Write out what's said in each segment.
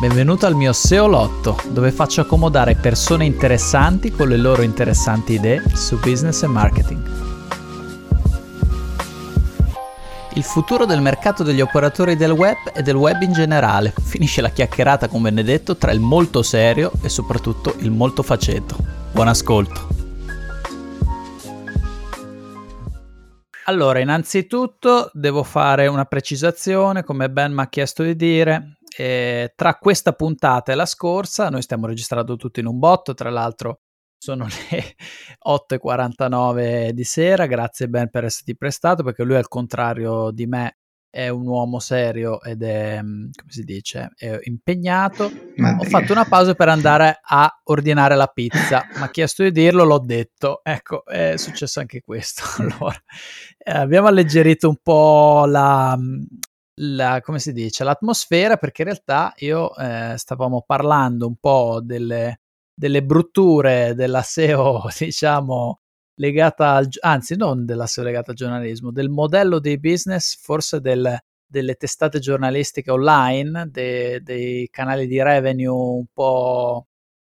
Benvenuto al mio SEO Lotto, dove faccio accomodare persone interessanti con le loro interessanti idee su business e marketing. Il futuro del mercato degli operatori del web e del web in generale. Finisce la chiacchierata con Benedetto tra il molto serio e soprattutto il molto faceto. Buon ascolto. Allora, innanzitutto devo fare una precisazione, come Ben mi ha chiesto di dire. Eh, tra questa puntata e la scorsa, noi stiamo registrando tutto in un botto, tra l'altro sono le 8.49 di sera, grazie Ben per esserti prestato, perché lui al contrario di me è un uomo serio ed è, mm, come si dice, impegnato. Ma Ho fatto una pausa per andare a ordinare la pizza, mi ha chiesto di dirlo, l'ho detto. Ecco, è successo anche questo. Allora, eh, abbiamo alleggerito un po' la, mm, la, come si dice, l'atmosfera perché in realtà io eh, stavamo parlando un po' delle, delle brutture della SEO, diciamo, legata al, anzi non della SEO legata al giornalismo, del modello dei business, forse del, delle testate giornalistiche online, de, dei canali di revenue un po'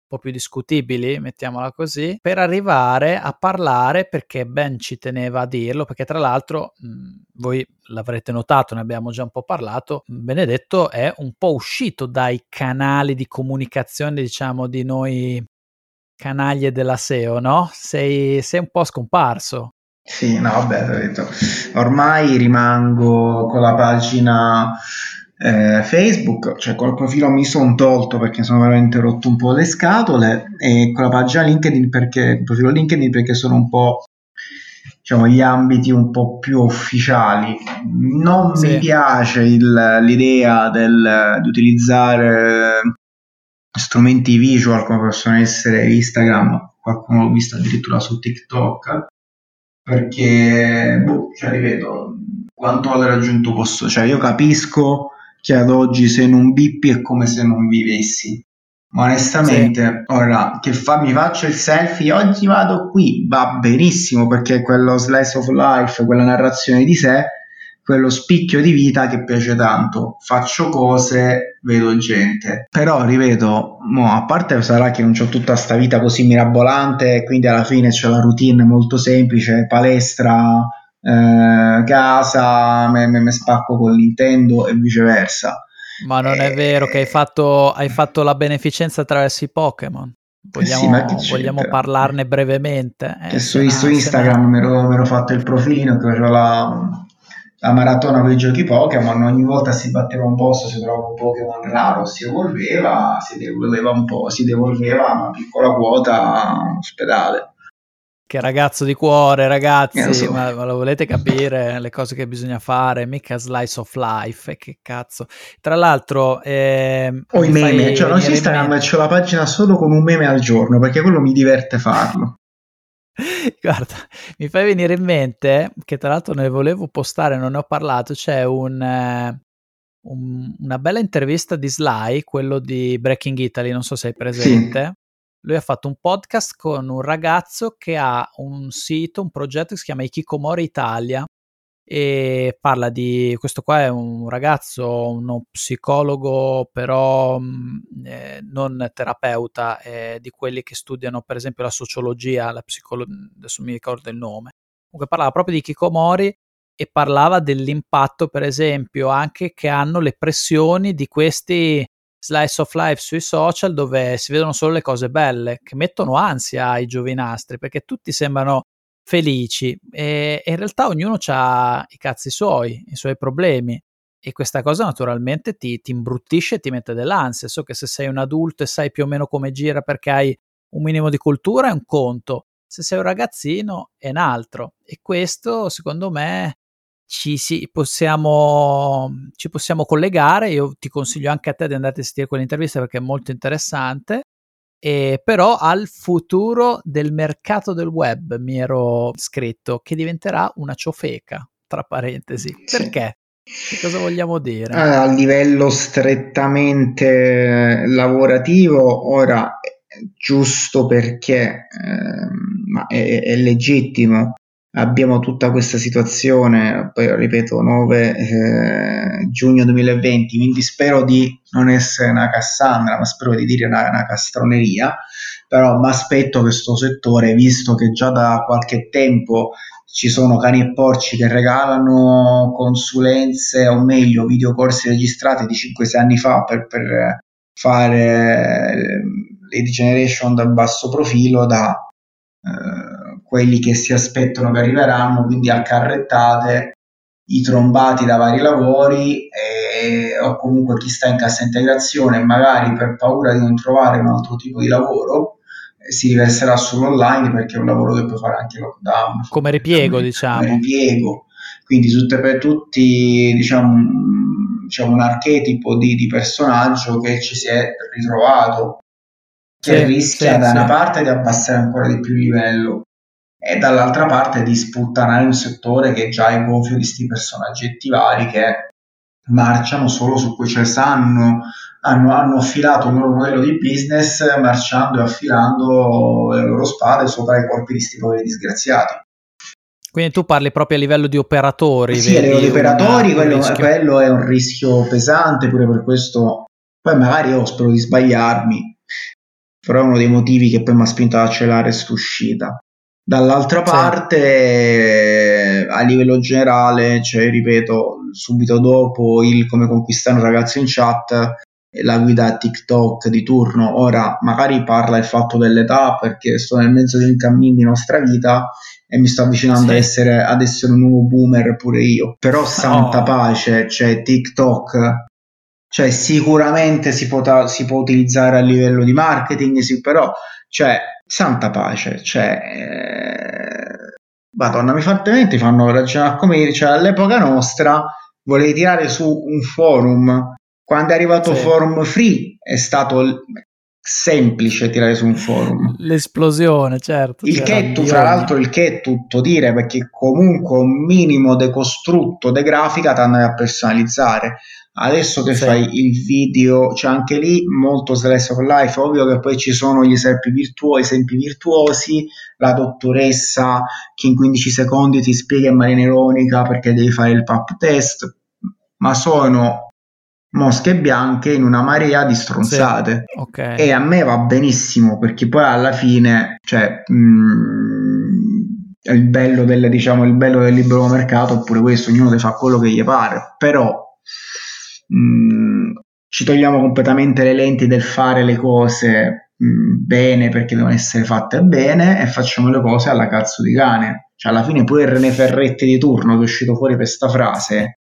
po' più discutibili, mettiamola così, per arrivare a parlare, perché Ben ci teneva a dirlo, perché tra l'altro mh, voi l'avrete notato, ne abbiamo già un po' parlato, Benedetto è un po' uscito dai canali di comunicazione, diciamo, di noi canaglie della SEO, no? Sei, sei un po' scomparso. Sì, no, vabbè, ormai rimango con la pagina eh, Facebook, cioè col profilo mi sono tolto perché sono veramente rotto un po' le scatole e con la pagina LinkedIn perché il profilo LinkedIn perché sono un po' diciamo gli ambiti un po' più ufficiali. Non sì. mi piace il, l'idea del, di utilizzare strumenti visual come possono essere Instagram, qualcuno l'ho visto addirittura su TikTok perché boh, cioè, ripeto quanto valore aggiunto posso cioè io capisco che ad oggi se non bippi è come se non vivessi. Ma onestamente, sì. ora che fa, mi faccio il selfie, oggi vado qui, va benissimo perché quello slice of life, quella narrazione di sé, quello spicchio di vita che piace tanto. Faccio cose, vedo gente. Però, ripeto, mo, a parte sarà che non ho tutta questa vita così mirabolante, quindi alla fine c'è la routine molto semplice, palestra, eh, casa, me, me, me, spacco con Nintendo e viceversa. Ma non è vero che hai fatto, hai fatto la beneficenza attraverso i Pokémon? Vogliamo, eh sì, vogliamo parlarne brevemente? Eh, su, su, Instagram mi ero, fatto il profilino che facevo la, la maratona con i giochi Pokémon, ogni volta si batteva un posto, si trovava un Pokémon raro, si evolveva, si devolveva un po', si devolveva una piccola quota ospedale. Che ragazzo di cuore, ragazzi, so. ma, ma, lo volete capire le cose che bisogna fare? Mica slice of life, che cazzo. Tra l'altro... Eh, o i meme, cioè non su Instagram c'ho la pagina solo con un meme al giorno, perché quello mi diverte farlo. Guarda, mi fai venire in mente, che tra l'altro ne volevo postare, non ne ho parlato, c'è un... Eh, un, una bella intervista di Sly, quello di Breaking Italy, non so se hai presente. Sì lui ha fatto un podcast con un ragazzo che ha un sito, un progetto che si chiama Ikikomori Italia e parla di questo qua è un ragazzo, uno psicologo però mm, eh, non terapeuta, eh, di quelli che studiano per esempio la sociologia, la psicologia, adesso mi ricordo il nome. Comunque parlava proprio di Ikikomori e parlava dell'impatto per esempio anche che hanno le pressioni di questi slice of life sui social dove si vedono solo le cose belle, che mettono ansia ai giovinastri perché tutti sembrano felici e, in realtà ognuno ha i cazzi suoi, i suoi problemi. E questa cosa naturalmente ti, ti imbruttisce e ti mette dell'ansia. So che se sei un adulto e sai più o meno come gira perché hai un minimo di cultura è un conto, se sei un ragazzino è un altro. E questo, secondo me, ci, sì, possiamo, ci possiamo collegare. Io ti consiglio anche a te di andare a sentire quell'intervista perché è molto interessante. E però al futuro del mercato del web mi ero scritto che diventerà una ciofeca, tra parentesi. Perché? Che cosa vogliamo dire? A livello strettamente lavorativo, ora giusto perché eh, ma è, è, legittimo abbiamo tutta questa situazione, poi ripeto 9 eh, giugno 2020, quindi spero di non essere una Cassandra, ma spero di dire una, una castroneria, però mi aspetto che questo settore, visto che già da qualche tempo ci sono cani e porci che regalano consulenze o meglio videocorsi registrati di 5-6 anni fa per, per fare eh, lead generation da basso profilo da eh, quelli che si aspettano che arriveranno, quindi accarrettate i trombati da vari lavori e, o comunque chi sta in cassa integrazione magari per paura di non trovare un altro tipo di lavoro si riverserà sull'online perché è un lavoro che puoi fare anche lockdown. Come ripiego, diciamo. Come ripiego. Quindi tutte per tutti, diciamo, diciamo un archetipo di, di, personaggio che ci si è ritrovato, che sì, rischia sì, da sì. una parte di abbassare ancora di più il livello e dall'altra parte di sputtanare un settore che già è gonfio di questi personaggi attivari che marciano solo su cui cioè sanno hanno, hanno, affilato il loro modello di business marciando e affilando le loro spade sopra i corpi di questi poveri disgraziati. Quindi tu parli proprio a livello di operatori. Sì, a livello di operatori quello, quello, è un rischio pesante, pure per questo, poi magari io spero di sbagliarmi, però è uno dei motivi che poi mi ha spinto ad accelerare questa uscita. Dall'altra sì. parte, a livello generale, cioè, ripeto, subito dopo il come conquistare un ragazzo in chat, la guida TikTok di turno. Ora magari parla il fatto dell'età perché sto nel mezzo di un cammino di nostra vita e mi sto avvicinando sì. ad, essere, ad, essere, un nuovo boomer pure io. Però santa oh. pace, cioè TikTok, cioè sicuramente si, potrà, si può utilizzare a livello di marketing, sì, però cioè santa pace, cioè eh, Madonna, mi fa veramente fanno ragionare come cioè all'epoca nostra volevi tirare su un forum quando è arrivato sì. Forum Free è stato semplice tirare su un forum. L'esplosione, certo. Il che tu, fra l'altro, il che è tutto dire perché comunque un minimo de costrutto de grafica ti andavi a personalizzare. Adesso che sì. fai il video, c'è cioè anche lì molto selesso con life, ovvio che poi ci sono gli esempi, virtuosi, esempi virtuosi, la dottoressa che in 15 secondi ti spiega in maniera ironica perché devi fare il pap test, ma sono mosche bianche in una marea di stronzate. Sì, okay. E a me va benissimo perché poi alla fine, cioè, mh, mm, il bello del, diciamo, il bello del libero mercato oppure questo, ognuno fare quello che gli pare, però mh, mm, ci togliamo completamente le lenti del fare le cose mh, mm, bene perché devono essere fatte bene e facciamo le cose alla cazzo di cane. Cioè, alla fine pure René Ferretti di turno che è uscito fuori per questa frase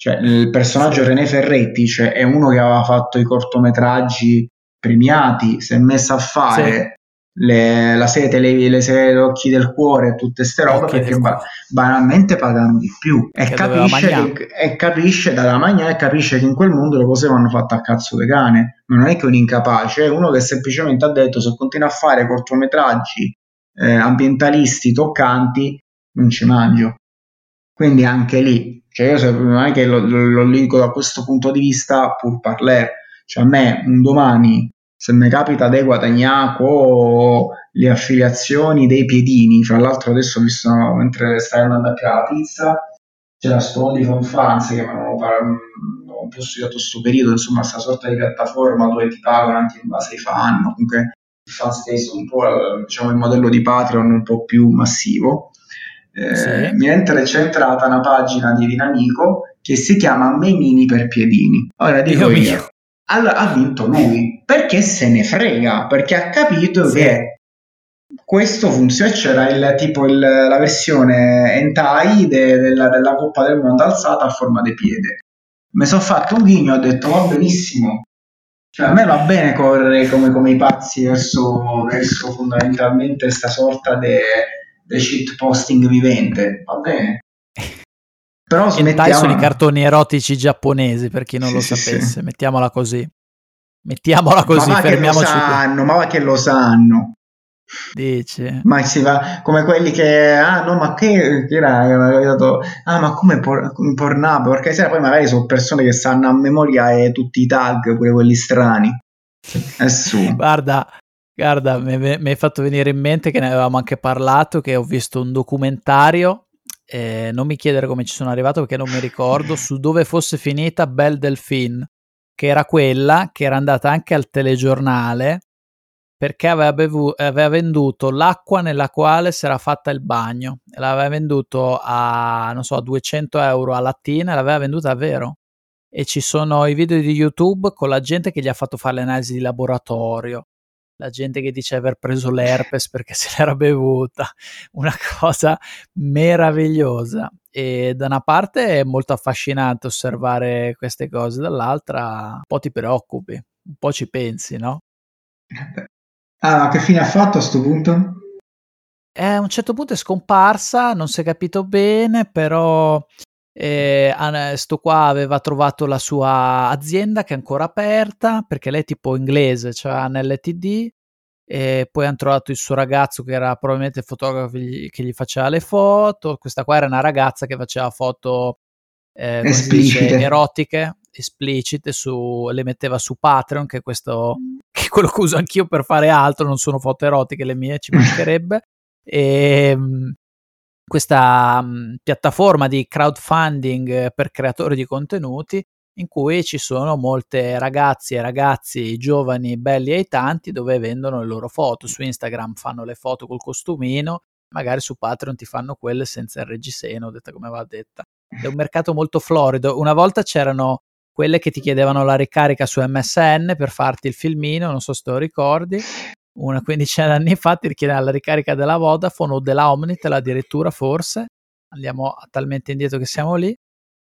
cioè, il personaggio René Ferretti cioè, è uno che aveva fatto i cortometraggi premiati, si è messo a fare. Le, la serie tele, le serie Occhi del Cuore tutte queste robe Occhi perché ba- banalmente pagano di più e capisce, che, e capisce dalla magna e capisce che in quel mondo le cose vanno fatte a cazzo di cane. Ma non è che un incapace, è uno che semplicemente ha detto se continua a fare cortometraggi eh, ambientalisti toccanti non ci mangio. Quindi anche lì cioè io non è che lo, lo, lo linko da questo punto di vista pur parler, cioè a me un domani se mi capita di guadagnare le affiliazioni dei piedini, fra l'altro adesso ho visto mentre stai andando a creare la pizza, c'è la Stolly con Fans che mi hanno un po' studiato questo periodo, insomma, questa sorta di piattaforma dove ti pagano anche in base ai fan, comunque il fan stesso un po' diciamo il modello di Patreon un po' più massivo eh, sì. mi entra recentrata una pagina di Dinamico che si chiama Memini per Piedini. Ora dico io, io allora ha vinto lui perché se ne frega, perché ha capito sì. che questo funziona. C'era il, tipo il, la versione Entai de, della, della Coppa del Mondo alzata a forma di piede. Mi sono fatto un ghigno, ho detto va benissimo. Cioè, a me va bene correre come, come i pazzi verso, verso fondamentalmente questa sorta di shit posting vivente, va bene. Però smettiamo... sono i cartoni erotici giapponesi, per chi non sì, lo sì, sapesse, sì. mettiamola così. Mettiamola così, ma fermiamoci. Che lo sanno, ma che lo sanno. Dice. Ma si va come quelli che ah no, ma che, che era ah, ma come por, Pornhub? Perché sera poi magari sono persone che sanno a memoria e tutti i tag, pure quelli strani. È su. Guarda, Guarda, mi, mi hai fatto venire in mente che ne avevamo anche parlato, che ho visto un documentario, eh, non mi chiedere come ci sono arrivato perché non mi ricordo, su dove fosse finita Belle Delphine, che era quella che era andata anche al telegiornale perché aveva, bevu- aveva venduto l'acqua nella quale si era fatta il bagno, l'aveva venduto a, non so, a 200 euro a lattina e l'aveva venduta a. E ci sono i video di YouTube con la gente che gli ha fatto fare le analisi di laboratorio, la gente che dice aver preso l'herpes perché se l'era bevuta, una cosa meravigliosa. E da una parte è molto affascinante osservare queste cose, dall'altra un po' ti preoccupi, un po' ci pensi, no? Ah, ma che fine ha fatto a questo punto? Eh, a un certo punto è scomparsa, non si è capito bene, però eh, sto qua aveva trovato la sua azienda che è ancora aperta perché lei è tipo inglese, cioè nell'TD e poi hanno trovato il suo ragazzo che era probabilmente il fotografo che gli faceva le foto, questa qua era una ragazza che faceva foto eh, dice, erotiche esplicite su, le metteva su Patreon che, questo, che è quello che uso anch'io per fare altro non sono foto erotiche le mie ci mancherebbe. E ehm, questa mh, piattaforma di crowdfunding per creatori di contenuti in cui ci sono molte ragazze e ragazzi giovani, belli e tanti, dove vendono le loro foto. Su Instagram fanno le foto col costumino, magari su Patreon ti fanno quelle senza il reggiseno, detta come va detta. È un mercato molto florido. Una volta c'erano quelle che ti chiedevano la ricarica su MSN per farti il filmino, non so se te lo ricordi. Una quindicina d'anni fa ti richiedeva la ricarica della Vodafone o della Omnitel addirittura forse. Andiamo talmente indietro che siamo lì.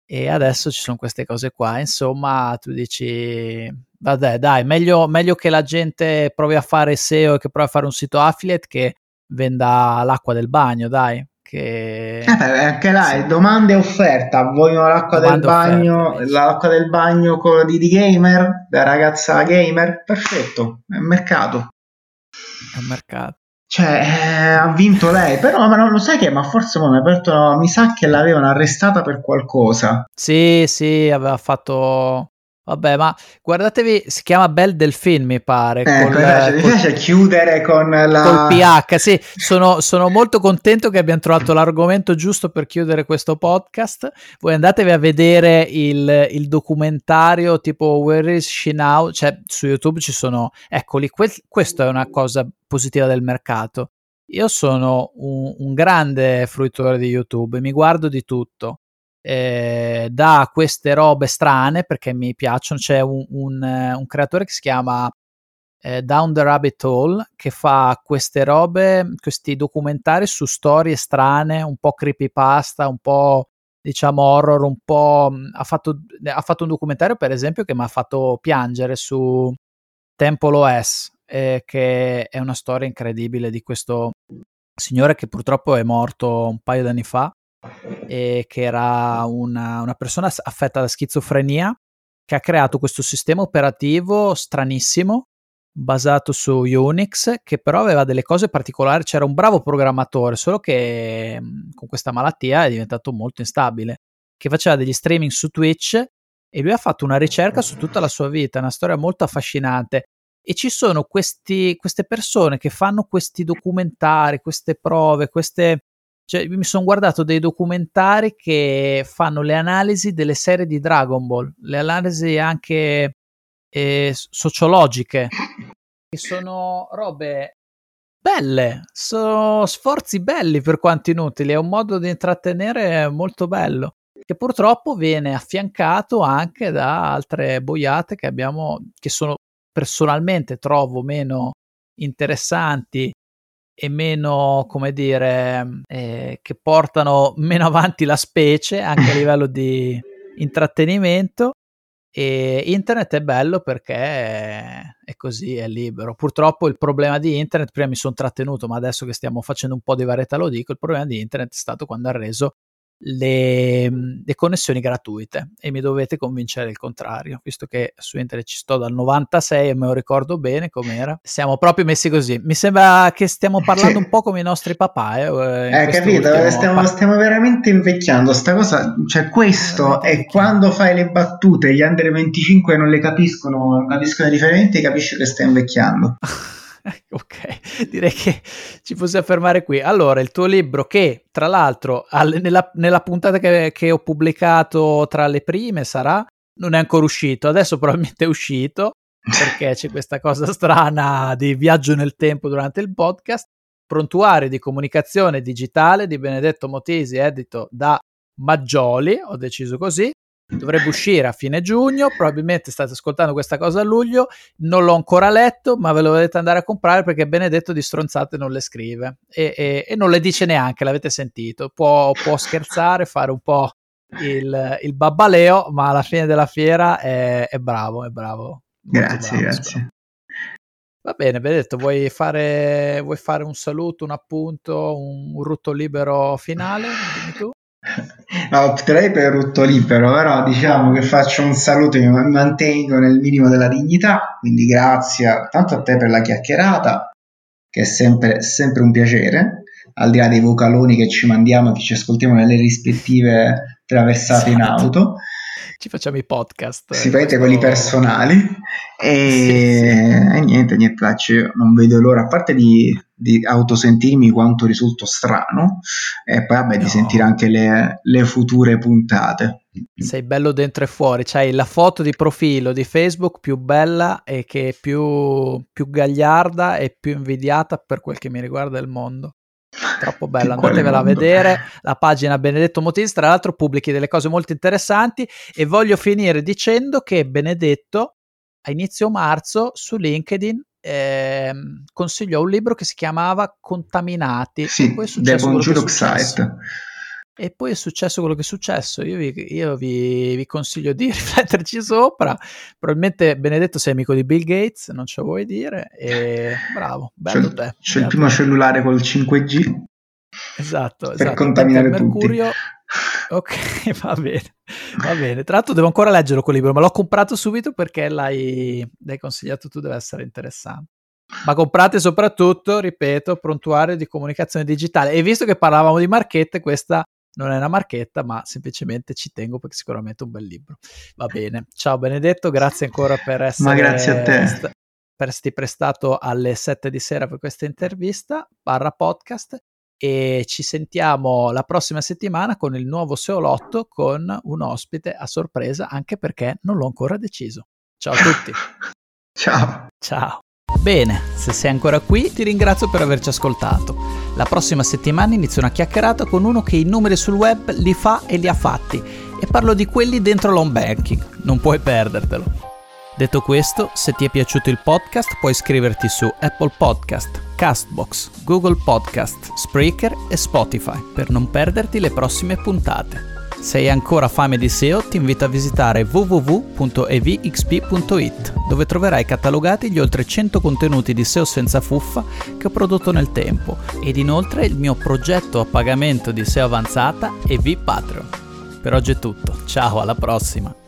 E adesso ci sono queste cose qua. Insomma, tu dici, vabbè, dai, meglio, meglio che la gente provi a fare SEO e che provi a fare un sito affiliate che venda l'acqua del bagno, dai che... Eh anche là sì. domanda e offerta. Vogliono l'acqua domanda del bagno offerta, l'acqua del bagno con di, di gamer? La ragazza gamer? Perfetto è un mercato. È un mercato cioè eh, ha vinto lei però ma non lo sai che ma forse mi, aperto, mi sa che l'avevano arrestata per qualcosa. Sì sì aveva fatto Vabbè, ma guardatevi, si chiama Belle Delphine, mi pare. Eh, col, mi piace chiudere con la... Col PH, sì, sono, sono, molto contento che abbiamo trovato l'argomento giusto per chiudere questo podcast. Voi andatevi a vedere il, il documentario tipo Where is she now? Cioè, su YouTube ci sono... Eccoli, que- questa è una cosa positiva del mercato. Io sono un, un grande fruitore di YouTube, mi guardo di tutto eh, da queste robe strane perché mi piacciono. C'è un, un, eh, un creatore che si chiama eh, Down the Rabbit Hole che fa queste robe, questi documentari su storie strane, un po' creepypasta, un po' diciamo horror, un po'. Mm, ha fatto, ha fatto un documentario, per esempio, che mi ha fatto piangere su Temple OS, eh, che è una storia incredibile di questo signore che purtroppo è morto un paio d'anni fa e che era una, una persona affetta da schizofrenia che ha creato questo sistema operativo stranissimo basato su Unix che però aveva delle cose particolari, c'era un bravo programmatore, solo che con questa malattia è diventato molto instabile, che faceva degli streaming su Twitch e lui ha fatto una ricerca su tutta la sua vita, una storia molto affascinante. E ci sono questi, queste persone che fanno questi documentari, queste prove, queste cioè, mi sono guardato dei documentari che fanno le analisi delle serie di Dragon Ball, le analisi anche eh, sociologiche, che sono robe belle, sono sforzi belli per quanto inutili, è un modo di intrattenere molto bello, che purtroppo viene affiancato anche da altre boiate che abbiamo, che sono personalmente trovo meno interessanti e meno, come dire, eh, che portano meno avanti la specie anche a livello di intrattenimento. E internet è bello perché è così, è libero. Purtroppo il problema di internet, prima mi sono trattenuto, ma adesso che stiamo facendo un po' di varietà lo dico, il problema di internet è stato quando ha reso le, le, connessioni gratuite e mi dovete convincere il contrario, visto che su internet ci sto dal 96 e me lo ricordo bene com'era. Siamo proprio messi così. Mi sembra che stiamo parlando un po' come i nostri papà. Eh, eh capito? Stiamo, stiamo, veramente invecchiando. Sta cosa, cioè questo è quando fai le battute, gli under 25 non le capiscono, non capiscono i riferimenti, capisci che stai invecchiando. ok, direi che ci possiamo fermare qui. Allora, il tuo libro che, tra l'altro, al, nella, nella, puntata che, che, ho pubblicato tra le prime sarà, non è ancora uscito, adesso probabilmente è uscito, perché c'è questa cosa strana di viaggio nel tempo durante il podcast. Prontuario di comunicazione digitale di Benedetto Motesi, edito da Maggioli, ho deciso così, dovrebbe uscire a fine giugno, probabilmente state ascoltando questa cosa a luglio, non l'ho ancora letto, ma ve lo dovete andare a comprare perché Benedetto di stronzate non le scrive e, e, e non le dice neanche, l'avete sentito, può, può scherzare, fare un po' il, il, babbaleo, ma alla fine della fiera è, è bravo, è bravo. Grazie, bravo, grazie. Va bene, Benedetto, vuoi fare, vuoi fare un saluto, un appunto, un, un rutto libero finale? No, opterei per rutto libero, però diciamo che faccio un saluto e mi mantengo nel minimo della dignità, quindi grazie tanto a te per la chiacchierata, che è sempre, sempre un piacere, al di là dei vocaloni che ci mandiamo e che ci ascoltiamo nelle rispettive traversate esatto. in auto ci facciamo i podcast. Si questo... quelli personali e, sì, sì. e niente, niente, io non vedo l'ora, a parte di, di autosentirmi quanto risulto strano e poi vabbè no. di sentire anche le, le, future puntate. Sei bello dentro e fuori, c'hai la foto di profilo di Facebook più bella e che è più, più gagliarda e più invidiata per quel che mi riguarda il mondo troppo bella, andatevela a vedere, la pagina Benedetto Motisi, tra l'altro pubblichi delle cose molto interessanti e voglio finire dicendo che Benedetto a inizio marzo su LinkedIn eh, consigliò un libro che si chiamava Contaminati. Sì, The Bonjour Site. E poi è successo quello che è successo. Io vi, io vi, vi consiglio di rifletterci sopra. Probabilmente Benedetto sei amico di Bill Gates, non ce lo vuoi dire. E bravo, bello c'è, te. C'è il primo cellulare col 5G. Esatto, per esatto. contaminare tutti. Mercurio, Ok, va bene, va bene. Tra l'altro devo ancora leggerlo quel libro, ma l'ho comprato subito perché l'hai, l'hai consigliato tu, deve essere interessante. Ma comprate soprattutto, ripeto, prontuario di comunicazione digitale. E visto che parlavamo di marchette, questa non è una marchetta, ma semplicemente ci tengo perché sicuramente è un bel libro. Va bene. Ciao Benedetto, grazie ancora per essere. St- per esserti prestato alle 7 di sera per questa intervista barra podcast e ci sentiamo la prossima settimana con il nuovo Seolotto con un ospite a sorpresa anche perché non l'ho ancora deciso. Ciao a tutti. Ciao. Ciao. Bene, se sei ancora qui ti ringrazio per averci ascoltato. La prossima settimana inizio una chiacchierata con uno che i numeri sul web li fa e li ha fatti e parlo di quelli dentro l'home banking. Non puoi perdertelo. Detto questo, se ti è piaciuto il podcast puoi iscriverti su Apple Podcast, Castbox, Google Podcast, Spreaker e Spotify per non perderti le prossime puntate. Se hai ancora fame di SEO ti invito a visitare www.evxp.it dove troverai catalogati gli oltre 100 contenuti di SEO senza fuffa che ho prodotto nel tempo ed inoltre il mio progetto a pagamento di SEO avanzata EV Patreon. Per oggi è tutto, ciao alla prossima!